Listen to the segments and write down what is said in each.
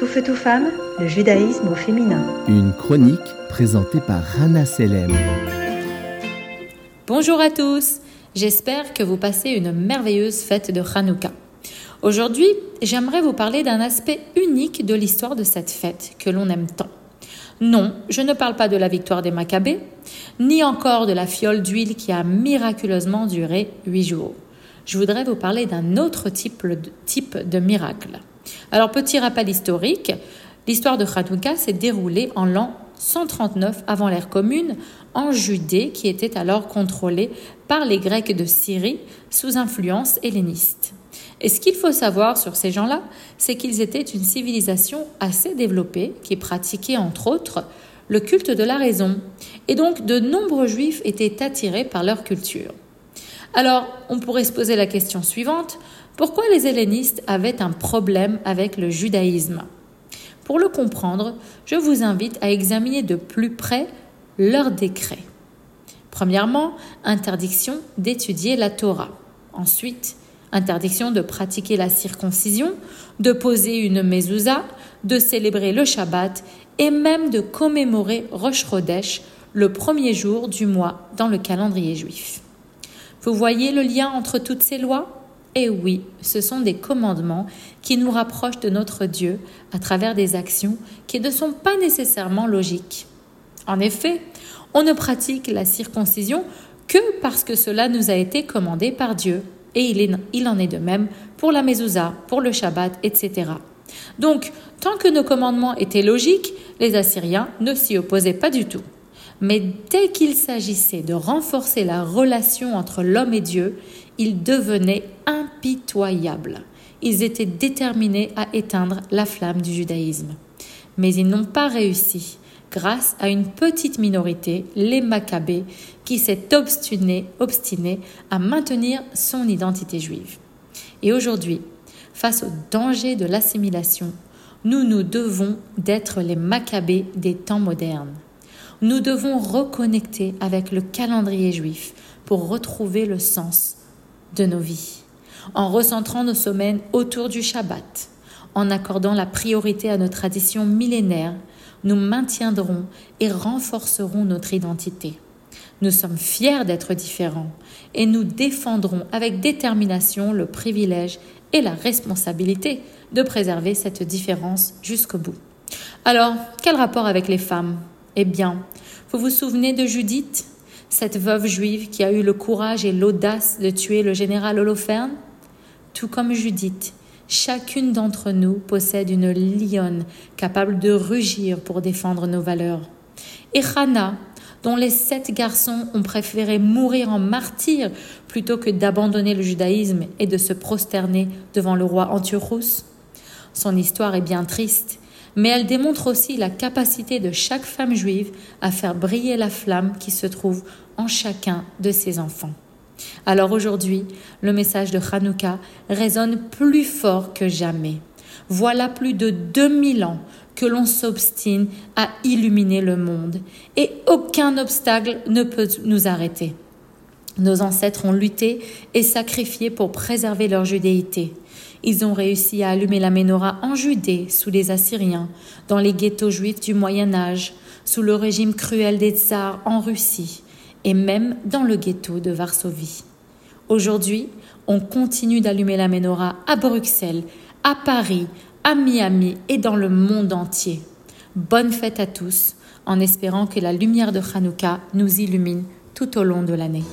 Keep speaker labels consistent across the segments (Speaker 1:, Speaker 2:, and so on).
Speaker 1: Tout feu, tout femme, le judaïsme au féminin.
Speaker 2: Une chronique présentée par Rana Selem.
Speaker 3: Bonjour à tous, j'espère que vous passez une merveilleuse fête de Hanouka. Aujourd'hui, j'aimerais vous parler d'un aspect unique de l'histoire de cette fête que l'on aime tant. Non, je ne parle pas de la victoire des Maccabées, ni encore de la fiole d'huile qui a miraculeusement duré huit jours. Je voudrais vous parler d'un autre type de, type de miracle. Alors, petit rappel historique, l'histoire de Hanouka s'est déroulée en l'an 139 avant l'ère commune en Judée qui était alors contrôlée par les Grecs de Syrie sous influence helléniste. Et ce qu'il faut savoir sur ces gens-là, c'est qu'ils étaient une civilisation assez développée qui pratiquait entre autres le culte de la raison. Et donc de nombreux juifs étaient attirés par leur culture. Alors, on pourrait se poser la question suivante, pourquoi les hellénistes avaient un problème avec le judaïsme? Pour le comprendre, je vous invite à examiner de plus près leurs décrets. Premièrement, interdiction d'étudier la Torah. Ensuite, interdiction de pratiquer la circoncision, de poser une mezouza, de célébrer le Shabbat et même de commémorer Rosh Chodesh, le premier jour du mois dans le calendrier juif. Vous voyez le lien entre toutes ces lois? Eh oui, ce sont des commandements qui nous rapprochent de notre Dieu à travers des actions qui ne sont pas nécessairement logiques. En effet, on ne pratique la circoncision que parce que cela nous a été commandé par Dieu. Et il, il en est de même pour la mezouza, pour le Shabbat, etc. Donc, tant que nos commandements étaient logiques, les Assyriens ne s'y opposaient pas du tout. Mais dès qu'il s'agissait de renforcer la relation entre l'homme et Dieu, ils devenaient impitoyables. Ils étaient déterminés à éteindre la flamme du judaïsme. Mais ils n'ont pas réussi, grâce à une petite minorité, les Maccabées, qui s'est obstinée, à maintenir son identité juive. Et aujourd'hui, face au danger de l'assimilation, nous nous devons d'être les Maccabées des temps modernes. Nous devons reconnecter avec le calendrier juif pour retrouver le sens de nos vies, en recentrant nos semaines autour du Shabbat, en accordant la priorité à nos traditions millénaires, nous maintiendrons et renforcerons notre identité. Nous sommes fiers d'être différents et nous défendrons avec détermination le privilège et la responsabilité de préserver cette différence jusqu'au bout. Alors, quel rapport avec les femmes? Eh bien, vous vous souvenez de Judith, cette veuve juive qui a eu le courage et l'audace de tuer le général Holoferne Tout comme Judith, chacune d'entre nous possède une lionne capable de rugir pour défendre nos valeurs. Et Hannah, dont les sept garçons ont préféré mourir en martyr plutôt que d'abandonner le judaïsme et de se prosterner devant le roi Antiochus? Son histoire est bien triste mais elle démontre aussi la capacité de chaque femme juive à faire briller la flamme qui se trouve en chacun de ses enfants. Alors aujourd'hui, le message de Hanouka résonne plus fort que jamais. Voilà plus de 2000 ans que l'on s'obstine à illuminer le monde et aucun obstacle ne peut nous arrêter. Nos ancêtres ont lutté et sacrifié pour préserver leur judéité. Ils ont réussi à allumer la menorah en Judée sous les Assyriens, dans les ghettos juifs du Moyen Âge, sous le régime cruel des tsars en Russie et même dans le ghetto de Varsovie. Aujourd'hui, on continue d'allumer la menorah à Bruxelles, à Paris, à Miami et dans le monde entier. Bonne fête à tous, en espérant que la lumière de Hanouka nous illumine tout au long de l'année.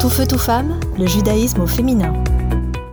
Speaker 1: Tout feu, tout femme, le judaïsme au féminin.